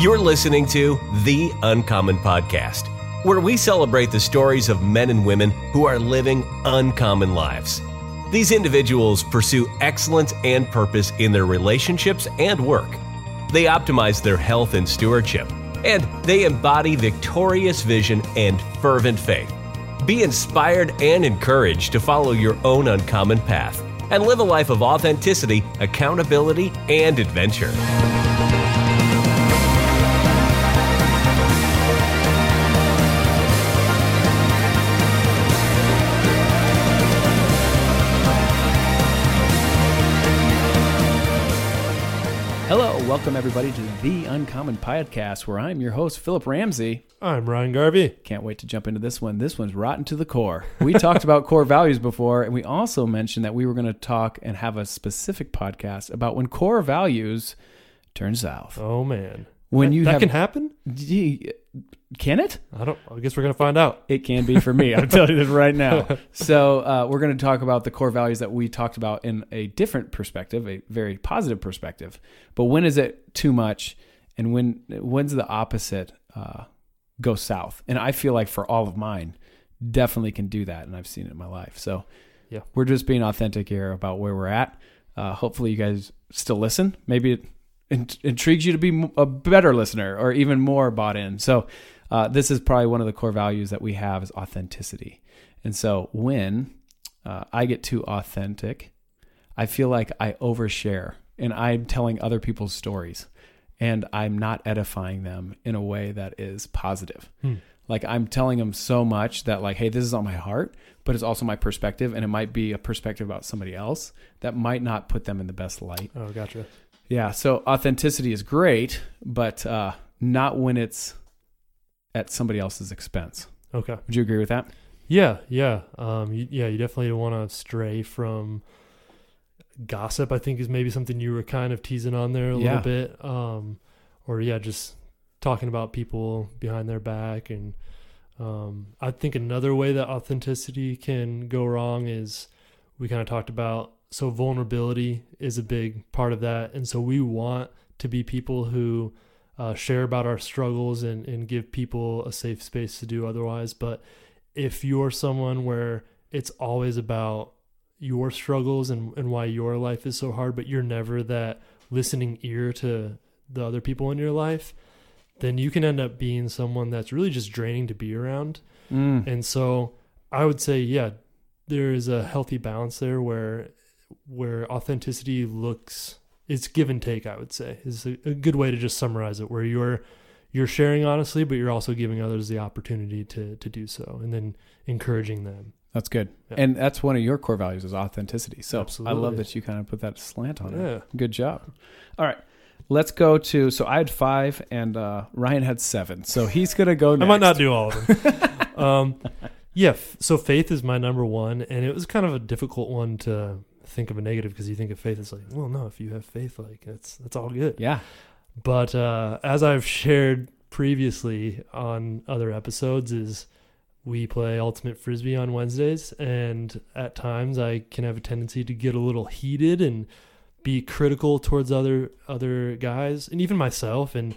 You're listening to The Uncommon Podcast, where we celebrate the stories of men and women who are living uncommon lives. These individuals pursue excellence and purpose in their relationships and work. They optimize their health and stewardship, and they embody victorious vision and fervent faith. Be inspired and encouraged to follow your own uncommon path and live a life of authenticity, accountability, and adventure. Welcome everybody to the Uncommon Podcast, where I'm your host, Phillip Ramsey. I'm Ryan Garvey. Can't wait to jump into this one. This one's rotten to the core. We talked about core values before, and we also mentioned that we were going to talk and have a specific podcast about when core values turn south. Oh man, When that, you that have, can happen. Gee, can it? I don't. I guess we're gonna find out. It can be for me. I'm telling you this right now. So uh, we're going to talk about the core values that we talked about in a different perspective, a very positive perspective. But when is it too much, and when when's the opposite uh, go south? And I feel like for all of mine, definitely can do that, and I've seen it in my life. So Yeah. we're just being authentic here about where we're at. Uh, hopefully, you guys still listen. Maybe it int- intrigues you to be m- a better listener or even more bought in. So, uh, this is probably one of the core values that we have is authenticity. And so, when uh, I get too authentic, I feel like I overshare and I'm telling other people's stories and I'm not edifying them in a way that is positive. Hmm. Like I'm telling them so much that like, hey, this is on my heart, but it's also my perspective, and it might be a perspective about somebody else that might not put them in the best light. Oh, gotcha. Yeah. So authenticity is great, but uh, not when it's at somebody else's expense. Okay. Would you agree with that? Yeah. Yeah. Um. You, yeah. You definitely don't want to stray from gossip. I think is maybe something you were kind of teasing on there a Yeah. little bit. Um. Or yeah, just talking about people behind their back and. Um, I think another way that authenticity can go wrong is we kind of talked about so vulnerability is a big part of that. And so we want to be people who uh, share about our struggles and, and give people a safe space to do otherwise. But if you're someone where it's always about your struggles and, and why your life is so hard but you're never that listening ear to the other people in your life then you can end up being someone that's really just draining to be around. Mm. and so I would say, yeah, there is a healthy balance there where where authenticity looks it's give and take, I would say, is a, a good way to just summarize it, where you're you're sharing honestly, but you're also giving others the opportunity to to do so and then encouraging them. That's good. Yeah. And that's one of your core values is authenticity. So Absolutely. I love that you kind of put that slant on it. Yeah. Good job. All right. Let's go to so I had five and uh, Ryan had seven. So he's gonna go next. I might not do all of them. um, yeah. f- So faith is my number one, and it was kind of a difficult one to think of a negative because you think of faith as like, well, no, if you have faith, like that's that's all good. Yeah. But uh, as I've shared previously on other episodes, is we play ultimate frisbee on Wednesdays, and at times I can have a tendency to get a little heated and be critical towards other other guys and even myself, and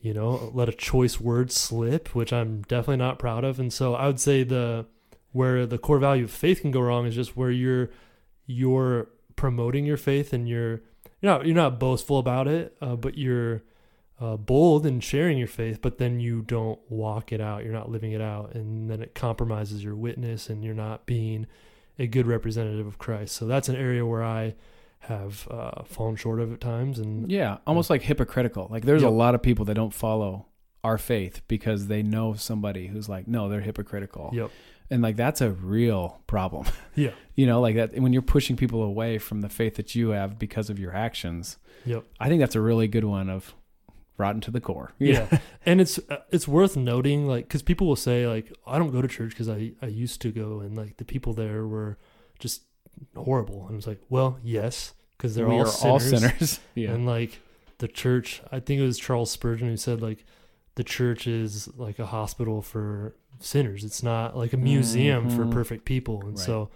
you know let a choice word slip, which I'm definitely not proud of. And so I would say the where the core value of faith can go wrong is just where you're you're promoting your faith and you're you're not you're not boastful about it, uh, but you're uh, bold in sharing your faith. But then you don't walk it out. You're not living it out, and then it compromises your witness, and you're not being a good representative of Christ. So that's an area where I have uh, fallen short of at times. And Yeah. Almost like hypocritical. Like there's Yep. a lot of people that don't follow our faith because they know somebody who's like, no, they're hypocritical. Yep. And like that's a real problem. Yeah. you know, like that when you're pushing people away from the faith that you have because of your actions. Yep. I think that's a really good one of rotten to the core. Yeah. and it's uh, it's worth noting, like, because people will say, like, I don't go to church because I I used to go, and like the people there were just horrible. And it's like, well, yes, because they're we all are sinners. all sinners. yeah. And like the church, I think it was Charles Spurgeon who said like the church is like a hospital for sinners. It's not like a museum for Mhm. perfect people. And Right. so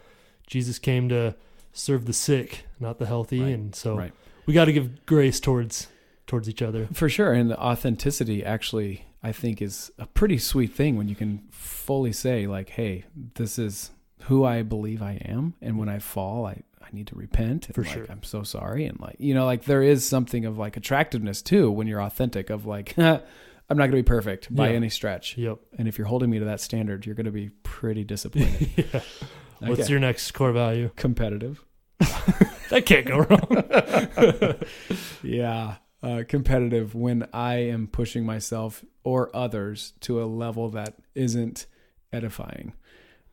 Jesus came to serve the sick, not the healthy. Right. And so Right. we got to give grace towards towards each other. For sure. And the authenticity actually, I think, is a pretty sweet thing when you can fully say, like, hey, this is who I believe I am. And when I fall, I, I need to repent. And For like, sure. I'm so sorry. And like, you know, like there is something of like attractiveness too when you're authentic, of like, I'm not going to be perfect by Yeah. any stretch. Yep. And if you're holding me to that standard, you're going to be pretty disappointed. yeah. What's your next core value? competitive? That can't go wrong. Yeah, uh, competitive when I am pushing myself or others to a level that isn't edifying.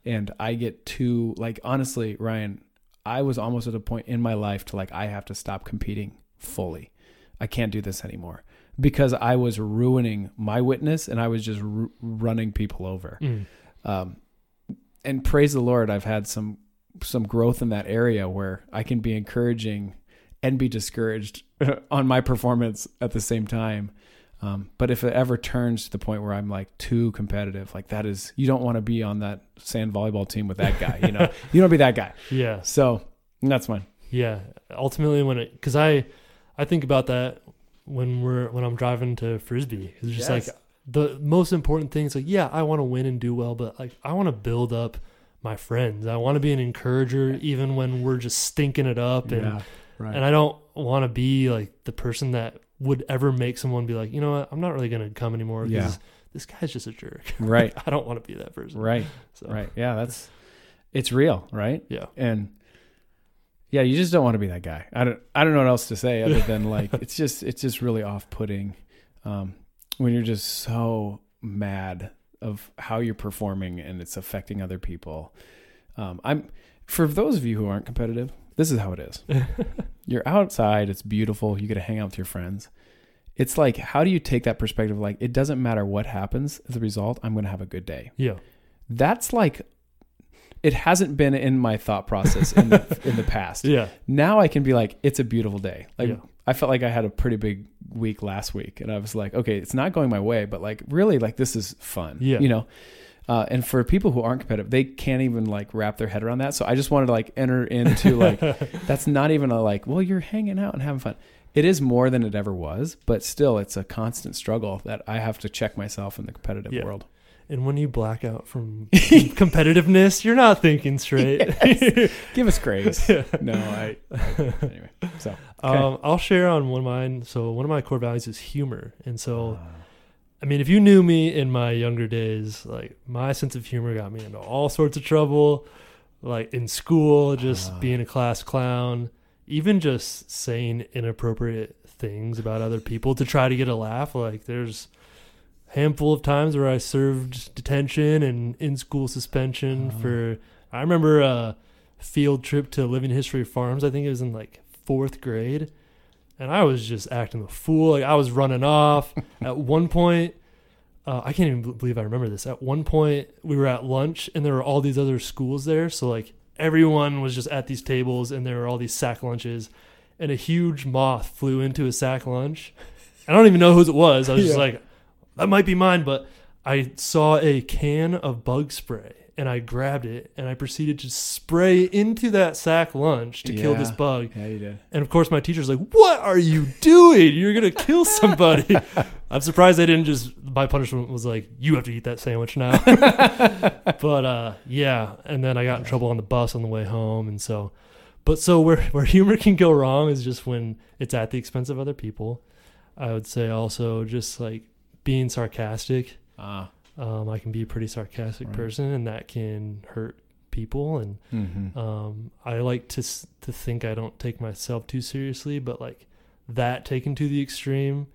And I get too, like, honestly, Ryan, I was almost at a point in my life to like, I have to stop competing fully. I can't do this anymore because I was ruining my witness and I was just r- running people over. Mm. Um, and praise the Lord, I've had some some growth in that area where I can be encouraging and be discouraged on my performance at the same time. Um, but if it ever turns to the point where I'm like too competitive, like that is, you don't want to be on that sand volleyball team with that guy. You know, you don't be that guy. Yeah. So that's mine. Yeah. Ultimately, when it, because I, I think about that when we're when I'm driving to frisbee. It's just Yes. like the most important thing is like, yeah, I want to win and do well, but like I want to build up my friends. I want to be an encourager, even when we're just stinking it up, and yeah, right. and I don't want to be like the person that would ever make someone be like, you know what, I'm not really gonna come anymore because Yeah. this guy's just a jerk. right, I don't want to be that person. right, So, right. Yeah, that's it's real, right? Yeah. and yeah, you just don't want to be that guy. I don't I don't know what else to say other than like it's just it's just really off putting um, when you're just so mad of how you're performing and it's affecting other people. Um, I'm for those of you who aren't competitive, this is how it is. you're outside, it's beautiful, you get to hang out with your friends. It's like how do you take that perspective like it doesn't matter what happens as a result, I'm going to have a good day Yeah. that's like it hasn't been in my thought process in the, in the past. Yeah. Now I can be like, it's a beautiful day. Like Yeah. I felt like I had a pretty big week last week, and I was like, okay, it's not going my way, but like really, like this is fun. Yeah. you know. Uh, and for people who aren't competitive, they can't even like wrap their head around that. So I just wanted to like enter into like that's not even a like, well, you're hanging out and having fun. It is more than it ever was, but still, it's a constant struggle that I have to check myself in the competitive Yeah. world. And when you black out from competitiveness, you're not thinking straight. Give us grace. no, I, I anyway. So okay. um, I'll share on one of mine. So one of my core values is humor, and so Uh, I mean, if you knew me in my younger days, like my sense of humor got me into all sorts of trouble, like in school, just Ah. being a class clown, even just saying inappropriate things about other people to try to get a laugh. Like there's handful of times where I served detention and in school suspension Ah. for I remember a field trip to Living History Farms. I think it was in like fourth grade. And I was just acting a fool. Like I was running off. At one point, uh, I can't even believe I remember this. At one point, we were at lunch and there were all these other schools there. So like everyone was just at these tables and there were all these sack lunches. And a huge moth flew into a sack lunch. I don't even know whose it was. I was just like, that might be mine. But I saw a can of bug spray and I grabbed it and I proceeded to spray into that sack lunch to kill this bug. yeah, you did. And of course, my teacher's like, "What are you doing? You're gonna kill somebody." I'm surprised they didn't just. My punishment was like, "You have to eat that sandwich now." but uh, yeah, and then I got in trouble on the bus on the way home, and so, but so where where humor can go wrong is just when it's at the expense of other people. I would say also just like being sarcastic. Ah, Um, I can be a pretty sarcastic Right. person, and that can hurt people and mm-hmm. um, I like to to think I don't take myself too seriously, but like that taken to the extreme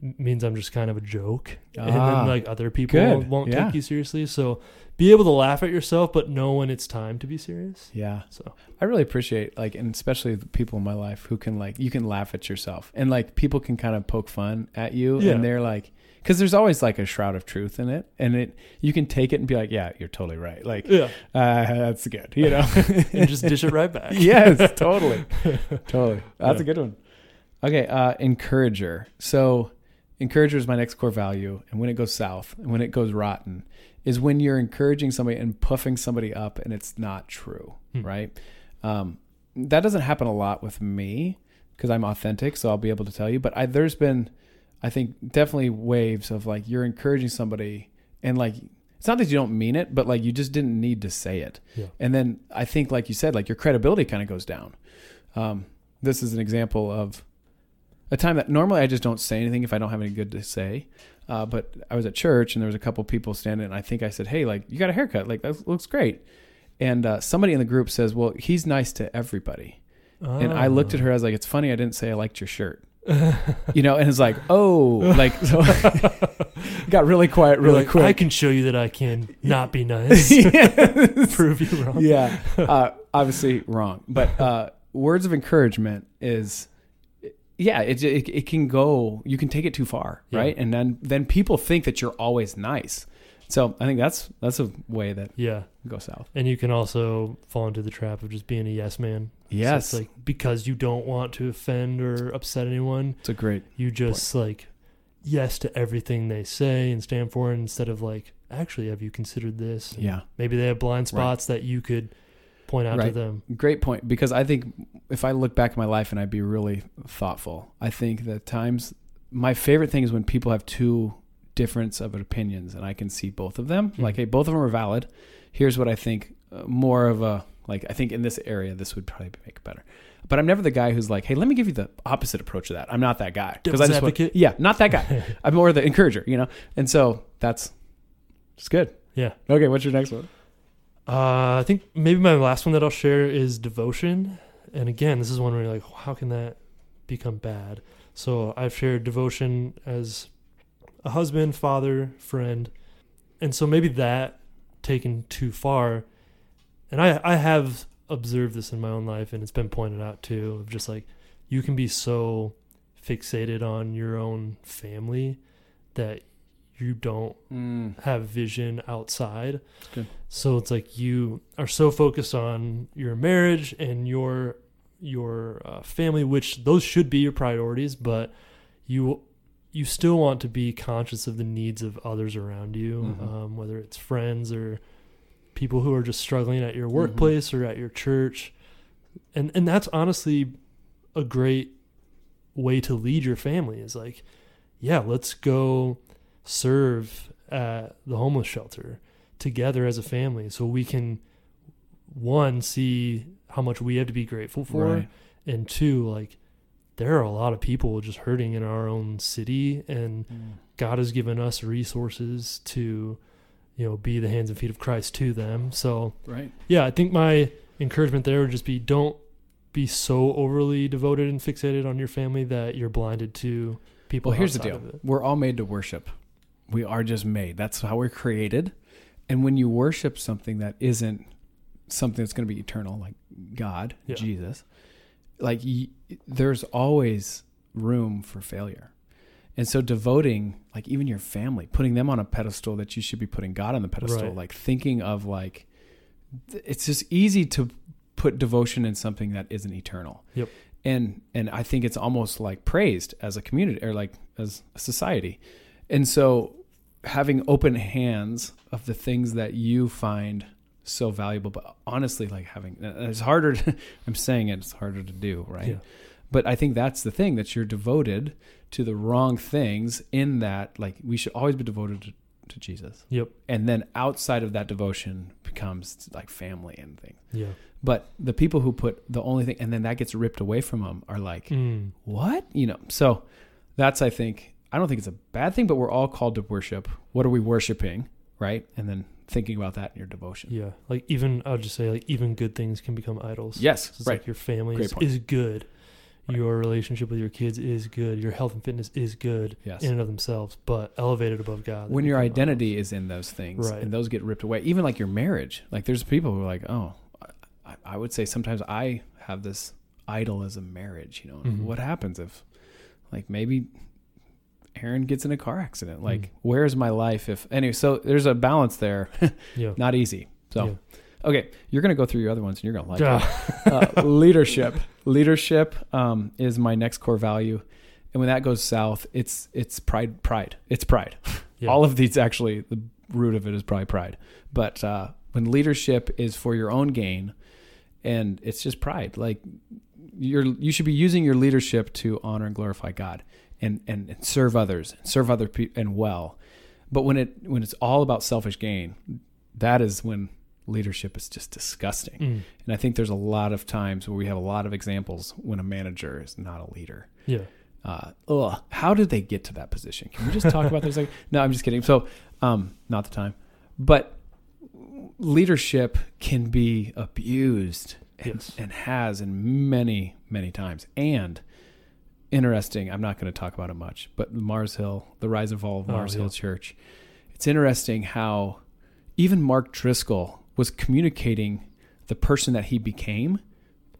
means I'm just kind of a joke, and Ah, then like other people good. won't Yeah. take you seriously. So be able to laugh at yourself, but know when it's time to be serious. yeah. So I really appreciate like, and especially the people in my life who can like, you can laugh at yourself, and like people can kind of poke fun at you, Yeah. and they're like, because there's always like a shroud of truth in it, and it you can take it and be like, yeah, you're totally right, like yeah, uh, that's good, you know, and just dish it right back. yes, totally, totally. That's Yeah. a good one. Okay, uh, encourager. So, encourager is my next core value, and when it goes south and when it goes rotten, is when you're encouraging somebody and puffing somebody up, and it's not true, Hmm. right? Um, that doesn't happen a lot with me, because I'm authentic, so I'll be able to tell you. But I, there's been, I think, definitely waves of like you're encouraging somebody, and like it's not that you don't mean it, but like you just didn't need to say it. Yeah. And then I think, like you said, like your credibility kind of goes down. Um, this is an example of a time that normally I just don't say anything if I don't have any good to say. Uh, but I was at church and there was a couple people standing, and I think I said, "Hey, like you got a haircut? Like that looks great." And uh, somebody in the group says, "Well, he's nice to everybody." And I looked at her. I was like, "It's funny. I didn't say I liked your shirt." you know, and it's like, "Oh, like." So got really quiet really like, quick. I can show you that I can not be nice. Prove you wrong. yeah, uh, obviously wrong. But uh, words of encouragement is, yeah, it, it it can go. You can take it too far, Yeah. right? And then then people think that you're always nice. So I think that's that's a way that Yeah. go south. And you can also fall into the trap of just being a yes man. So Yes, it's like because you don't want to offend or upset anyone, it's a great. you just like yes to everything they say and stand for instead of like, actually, have you considered this? And Yeah, Maybe they have blind spots that you could point out to them. great point. Because I think if I look back at my life and I'd be really thoughtful, I think that times my favorite thing is when people have two difference of opinions and I can see both of them. Hmm. Like, hey, both of them are valid. Here's what I think. Uh, more of a like. I think in this area, this would probably make it better. But I'm never the guy who's like, hey, let me give you the opposite approach to that. I'm not that guy Because I just want- advocate? yeah, not that guy. I'm more the encourager, you know. And so that's it's good. Yeah. Okay, what's your next one? Uh, I think maybe my last one that I'll share is devotion. And again, this is one where you're like, how can that become bad? So I've shared devotion as a husband, father, friend. And so maybe that taken too far. And I, I have observed this in my own life, and it's been pointed out too of just like you can be so fixated on your own family that you don't Mm, have vision outside. So it's like you are so focused on your marriage and your your uh, family, which those should be your priorities, but you you still want to be conscious of the needs of others around you, Mhm. um, whether it's friends or people who are just struggling at Mm-hmm. your workplace or at your church, and and that's honestly a great way to lead your family. Is like, yeah, let's go serve at the homeless shelter together as a family so we can one see how much we have to be grateful for Right. and two like there are a lot of people just hurting in our own city and mm. God has given us resources to you know be the hands and feet of Christ to them so Right. yeah I think my encouragement there would just be don't be so overly devoted and fixated on your family that you're blinded to people Well, here's the deal. We're all made to worship. We are just made. That's how we're created. And when you worship something that isn't something that's going to be eternal, like God, Yeah. Jesus, like y- there's always room for failure. And so devoting, like even your family, putting them on a pedestal that you should be putting God on the pedestal, Right. like thinking of like, it's just easy to put devotion in something that isn't eternal. Yep. And and I think it's almost like praised as a community or like as a society. And so having open hands of the things that you find so valuable, but honestly, like having it's harder. To, I'm saying it, it's harder to do, right? Yeah. But I think that's the thing that you're devoted to the wrong things. In that, like we should always be devoted to, to Jesus, Yep. and then outside of that devotion becomes like family and things. Yeah. But the people who put the only thing, and then that gets ripped away from them, are like, Mm. what? You know, so that's, I think, I don't think it's a bad thing, but we're all called to worship. What are we worshiping? Right. And then thinking about that in your devotion. Yeah. Like even I'll just say like even good things can become idols. Yes. It's right. like your family is, is good. Right. Your relationship with your kids is good. Your health and fitness is good yes. in and of themselves, but elevated above God. when your identity is in those things Right. and those get ripped away, even like your marriage, like there's people who are like, oh, I, I would say sometimes I have this idol as a marriage, you know, Mhm. what happens if like maybe Aaron gets in a car accident? Like, Mm. where's my life if anyway, so there's a balance there. Yeah. Not easy. So, Yeah. okay, you're going to go through your other ones and you're going to like Ah. Uh, leadership. Leadership um, is my next core value. And when that goes south, it's it's pride pride. It's pride. Yeah. All of these actually the root of it is probably pride. But uh, when leadership is for your own gain and it's just pride. Like you're you should be using your leadership to honor and glorify God and and, and serve others, and serve other people and well. But when it when it's all about selfish gain, that is when leadership is just disgusting. Mm. And I think there's a lot of times where we have a lot of examples when a manager is not a leader. Yeah. Uh, ugh, how did they get to that position? Can we just talk about this? Like, no, I'm just kidding. So, um, not the time, but leadership can be abused and, Yes. and has in many, many times. And interesting, I'm not going to talk about it much, but Mars Hill, the rise and fall of Oh, Mars yeah. Hill Church. It's interesting how even Mark Driscoll was communicating the person that he became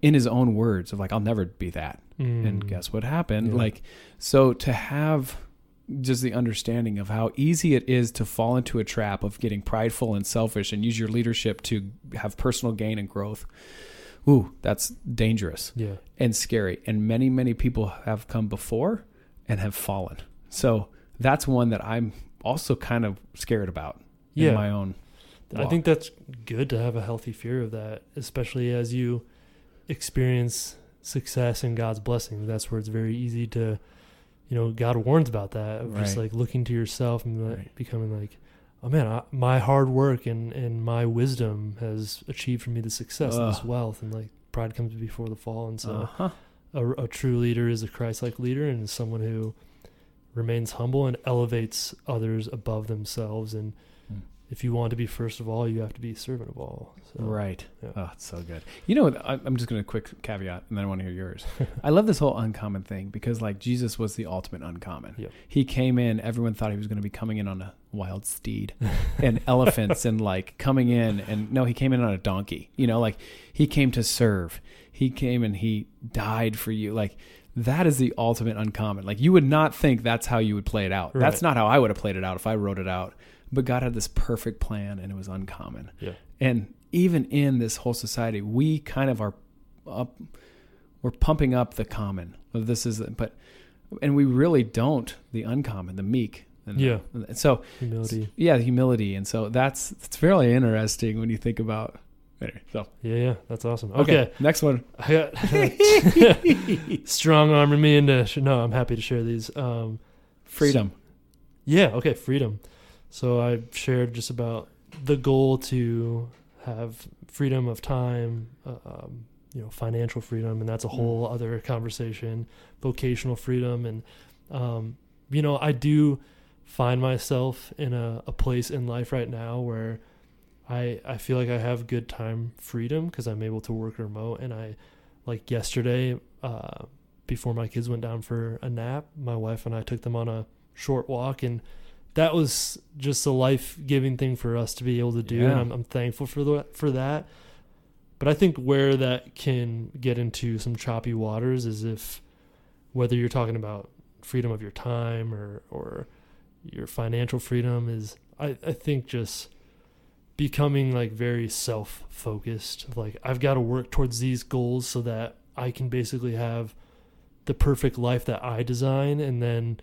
in his own words of like, I'll never be that. And Mm. guess what happened? Yeah. Like, so to have just the understanding of how easy it is to fall into a trap of getting prideful and selfish and use your leadership to have personal gain and growth. Ooh, that's dangerous Yeah. and scary. And many, many people have come before and have fallen. So that's one that I'm also kind of scared about Yeah. in my own. I think that's good to have a healthy fear of that, especially as you experience success and God's blessing. That's where it's very easy to, you know, God warns about that of just like looking to yourself and like Right. becoming like, oh man, I, my hard work and and my wisdom has achieved for me the success and this wealth, and like pride comes before the fall, and so Uh-huh. a, a true leader is a Christ-like leader and is someone who remains humble and elevates others above themselves. And. If you want to be first of all, you have to be servant of all. So, Right. yeah. Oh, it's so good. You know, I'm just going to quick caveat, and then I want to hear yours. I love this whole uncommon thing because, like, Jesus was the ultimate uncommon. Yep. He came in. Everyone thought he was going to be coming in on a wild steed and elephants and like coming in. And no, he came in on a donkey. You know, like he came to serve. He came and he died for you. Like that is the ultimate uncommon. Like you would not think that's how you would play it out. That's not how I would have played it out if I wrote it out. But God had this perfect plan, and it was uncommon. Yeah. And even in this whole society, we kind of are up, we're pumping up the common. Well, This is, but, and we really don't the uncommon, the meek. And Yeah. so, Humility. yeah, humility. And so that's, it's fairly interesting when you think about, anyway, so, Yeah, yeah. That's awesome. okay. Okay. Next one. Strong arming me into, no, I'm happy to share these. Um, Freedom. Yeah, okay, freedom. So I shared just about the goal to have freedom of time, uh, um, you know, financial freedom, and that's a whole other conversation. Vocational freedom, and um, you know, I do find myself in a, a place in life right now where I I feel like I have good time freedom because I'm able to work remote, and I like yesterday. Uh, before my kids went down for a nap, my wife and I took them on a short walk and that was just a life-giving thing for us to be able to do Yeah. and I'm, I'm thankful for the, for that but i think where that can get into some choppy waters is if whether you're talking about freedom of your time or or your financial freedom is i, I think just becoming like very self-focused like i've got to work towards these goals so that i can basically have the perfect life that i design and then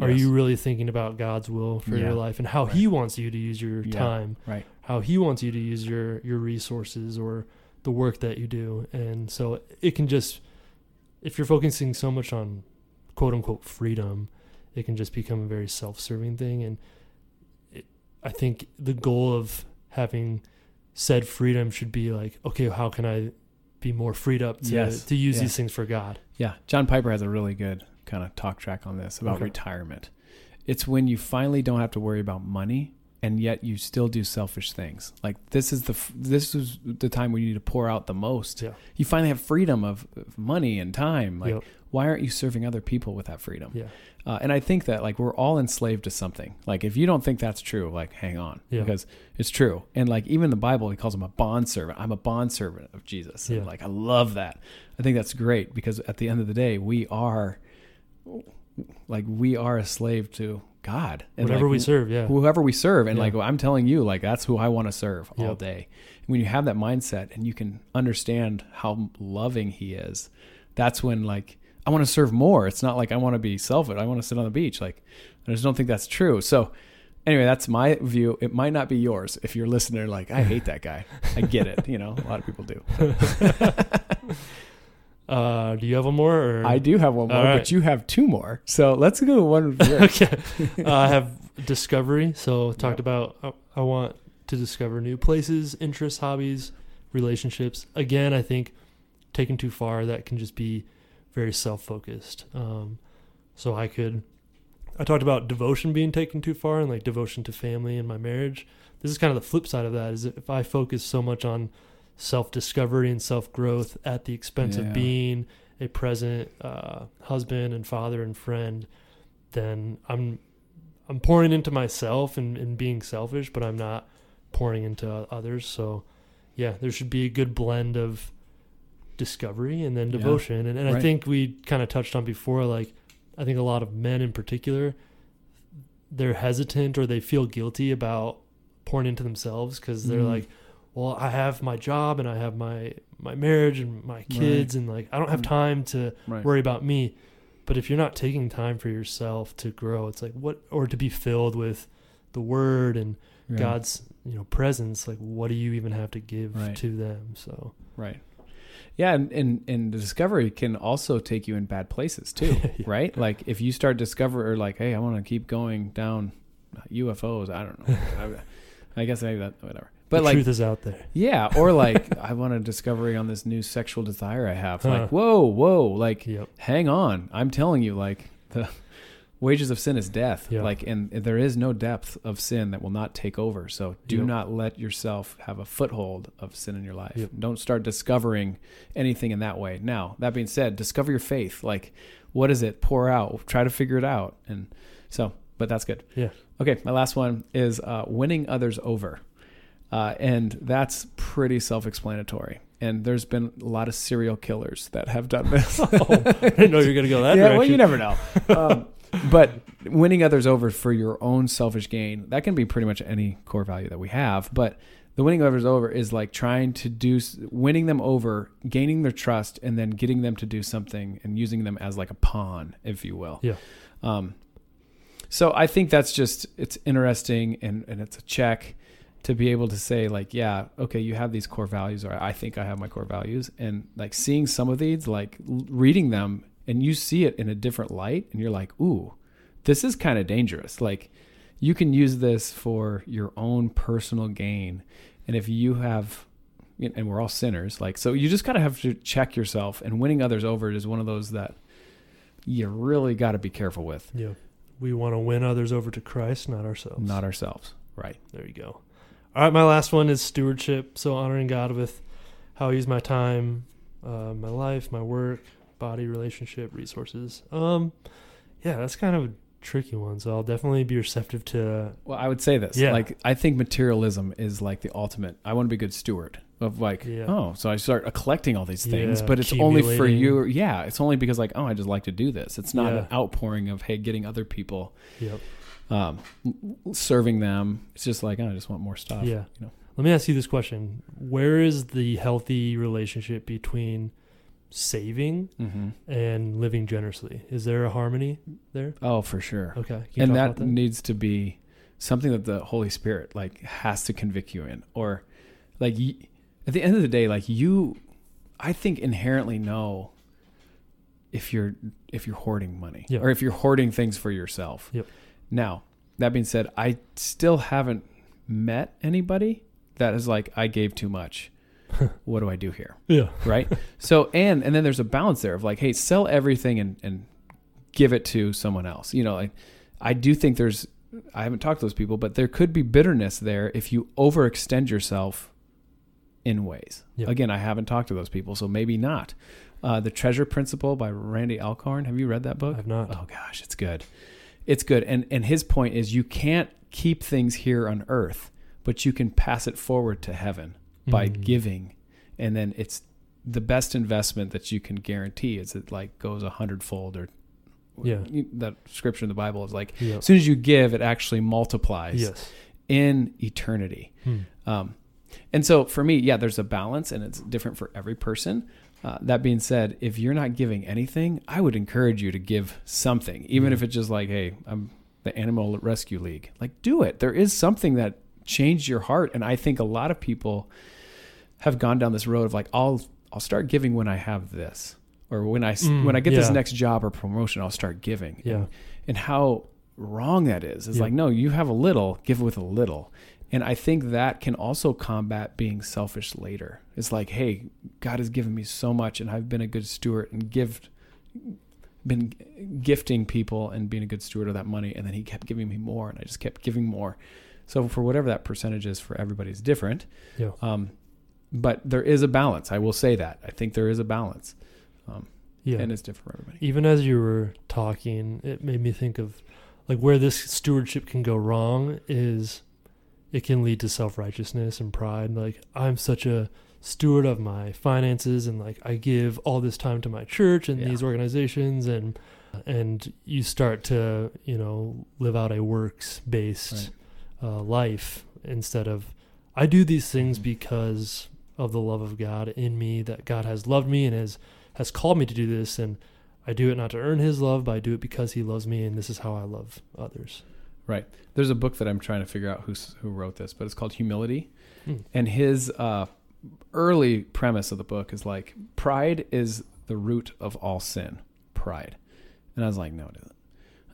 are Yes. you really thinking about God's will for Yeah. your life and how Right. He wants you to use your Yeah. time, Right. how He wants you to use your your resources or the work that you do, and so it can just if you're focusing so much on quote unquote freedom, it can just become a very self serving thing, and it, I think the goal of having said freedom should be like, okay, how can I be more freed up to Yes. to use Yeah. these things for God? Yeah, John Piper has a really good kind of talk track on this about Okay. retirement. It's when you finally don't have to worry about money and yet you still do selfish things. Like this is the this is the time when you need to pour out the most. Yeah. You finally have freedom of, money and time. Like Yep. why aren't you serving other people with that freedom? Yeah. Uh, and I think that like we're all enslaved to something. Like if you don't think that's true, like hang on, Yeah. because it's true. And like even the Bible, he calls him a bond servant. I'm a bond servant of Jesus. And Yeah. like I love that. I think that's great because at the end of the day, we are like we are a slave to God. And Whatever like, we serve, yeah. whoever we serve and Yeah. like i'm telling you like that's who i want to serve all Yep. day when you have that mindset and you can understand how loving he is that's when like i want to serve more it's not like i want to be selfish i want to sit on the beach like i just don't think that's true so anyway, that's my view. It might not be yours if you're listening. Like, I hate that guy. I get it. You know, a lot of people do. Uh, do you have one more? Or? I do have one more, right. but you have two more. So let's go to one. okay. Uh, I have discovery. So talked about uh, I want to discover new places, interests, hobbies, relationships. Again, I think taken too far that can just be very self-focused. Um, so I could I talked about devotion being taken too far and like devotion to family and my marriage. This is kind of the flip side of that is if I focus so much on self-discovery and self-growth at the expense Yeah. of being a present uh, husband and father and friend, then I'm I'm pouring into myself and, and being selfish, but I'm not pouring into others. So, yeah, there should be a good blend of discovery and then Yeah. devotion. And, and I think we kind of touched on before, like, I think a lot of men in particular, they're hesitant or they feel guilty about pouring into themselves because they're Mm. like, well, I have my job and I have my my marriage and my kids and like I don't have Mm. time to Right. worry about me. But if you're not taking time for yourself to grow, it's like what or to be filled with the word and Yeah. God's, you know, presence, like what do you even have to give Right. to them? So Right. Yeah, and, and and the discovery can also take you in bad places too, Yeah. right? Like if you start discover or like, hey, I want to keep going down UFOs. I don't know. I, I guess maybe that whatever. But the like, truth is out there. yeah, or like I want a discovery on this new sexual desire I have. Huh. Like, whoa, whoa, like Yep. hang on. I'm telling you, like the wages of sin is death. Yeah. Like, and there is no depth of sin that will not take over. So do Yep. not let yourself have a foothold of sin in your life. Yep. Don't start discovering anything in that way. Now, that being said, discover your faith. Like, what is it? Pour out. Try to figure it out. And so, but that's good. Yeah. Okay, my last one is uh, winning others over. Uh, and that's pretty self explanatory. And there's been a lot of serial killers that have done this. oh, I didn't know you were gonna go that yeah, direction. well, you never know. Um, but winning others over for your own selfish gain, that can be pretty much any core value that we have. But the winning others over is like trying to do, winning them over, gaining their trust, and then getting them to do something and using them as like a pawn, if you will. Yeah. Um, so I think that's just, it's interesting and, and it's a check to be able to say like yeah okay you have these core values or i think i have my core values and like seeing some of these like reading them and you see it in a different light and you're like ooh this is kind of dangerous like you can use this for your own personal gain and if you have and we're all sinners like so you just gotta have to check yourself and winning others over is one of those that you really got to be careful with Yeah. We want to win others over to Christ, not ourselves. not ourselves right There you go. All right, my last one is stewardship. So honoring God with how I use my time, uh, my life, my work, body, relationship, resources. Um, yeah, that's kind of a tricky one. So I'll definitely be receptive to. Well, I would say this. Yeah. Like, I think materialism is like the ultimate. I want to be a good steward of like, Yeah. oh, so I start collecting all these things, Yeah, but it's only for you. Yeah, it's only because like, oh, I just like to do this. It's not Yeah. an outpouring of hey, getting other people, Yep. Um, serving them. It's just like, oh, I just want more stuff. Yeah. You know. Let me ask you this question: Where is the healthy relationship between saving Mm-hmm. and living generously? Is there a harmony there? Oh, for sure. Okay, and that, that? needs to be something that the Holy Spirit like has to convict you in, or like y- at the end of the day, like you, I think inherently know if you're if you're hoarding money Yeah. or if you're hoarding things for yourself. Yep. Now that being said, I still haven't met anybody that is like I gave too much. what do I do here? yeah, right so and and then there's a balance there of like hey sell everything and and give it to someone else you know like i do think there's i haven't talked to those people but there could be bitterness there if you overextend yourself in ways Yep. again i haven't talked to those people so maybe not uh, the treasure principle by randy alcorn have you read that book I've not. oh gosh it's good it's good and and his point is you can't keep things here on earth but you can pass it forward to heaven by Mm. giving and then it's the best investment that you can guarantee is it like goes a hundredfold or Yeah. that scripture in the bible is like Yeah. as soon as you give it actually multiplies Yes. in eternity Hmm. um, and so for me yeah there's a balance and it's different for every person uh, that being said if you're not giving anything i would encourage you to give something even Yeah. if it's just like hey i'm the Animal Rescue League. Like, do it. There is something that changed your heart, and I think a lot of people have gone down this road of like, I'll I'll start giving when I have this, or when I Mm, when I get this next job or promotion, I'll start giving. Yeah. and how wrong that is. It's Yeah. like, no, you have a little, give with a little. And I think that can also combat being selfish later. It's like, hey, God has given me so much and I've been a good steward and give been gifting people and being a good steward of that money and then he kept giving me more and I just kept giving more. So for whatever that percentage is for everybody is different. Yeah. Um but there is a balance. I will say that. I think there is a balance. Um, Yeah. and it's different for everybody. even as you were talking, it made me think of like where this stewardship can go wrong is it can lead to self righteousness and pride. Like I'm such a steward of my finances and like I give all this time to my church and Yeah. these organizations and and you start to, you know, live out a works based uh, life instead of I do these things Mhm. because of the love of God in me that God has loved me and has has called me to do this and I do it not to earn his love, but I do it because he loves me and this is how I love others. There's a book that I'm trying to figure out who's, who wrote this, but it's called Humility. Hmm. And his uh, early premise of the book is like, pride is the root of all sin. Pride. And I was like, no, it isn't.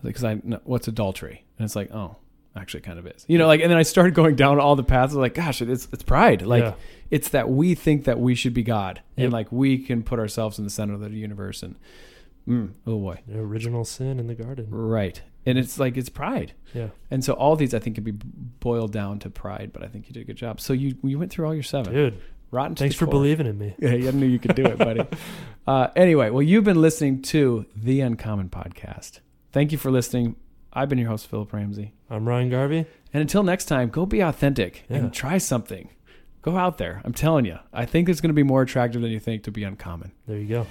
Because I, no, what's adultery? And it's like, oh, actually, kind of is. You know, like, and then I started going down all the paths. Like, gosh, it's it's pride. Like, yeah. it's that we think that we should be God, Yep. and like we can put ourselves in the center of the universe. And mm, oh boy, the original sin in the garden. right. And it's like it's pride. Yeah. And so all these I think could be boiled down to pride, but I think you did a good job. So you you went through all your seven. Dude, Rotten. Thanks for core. believing in me. Yeah, I knew you could do it, buddy. uh, anyway, well, you've been listening to the Uncommon Podcast. Thank you for listening. I've been your host, Phillip Ramsey. I'm Ryan Garvey. And until next time, go be authentic Yeah. and try something. Go out there. I'm telling you, I think it's going to be more attractive than you think to be uncommon. There you go.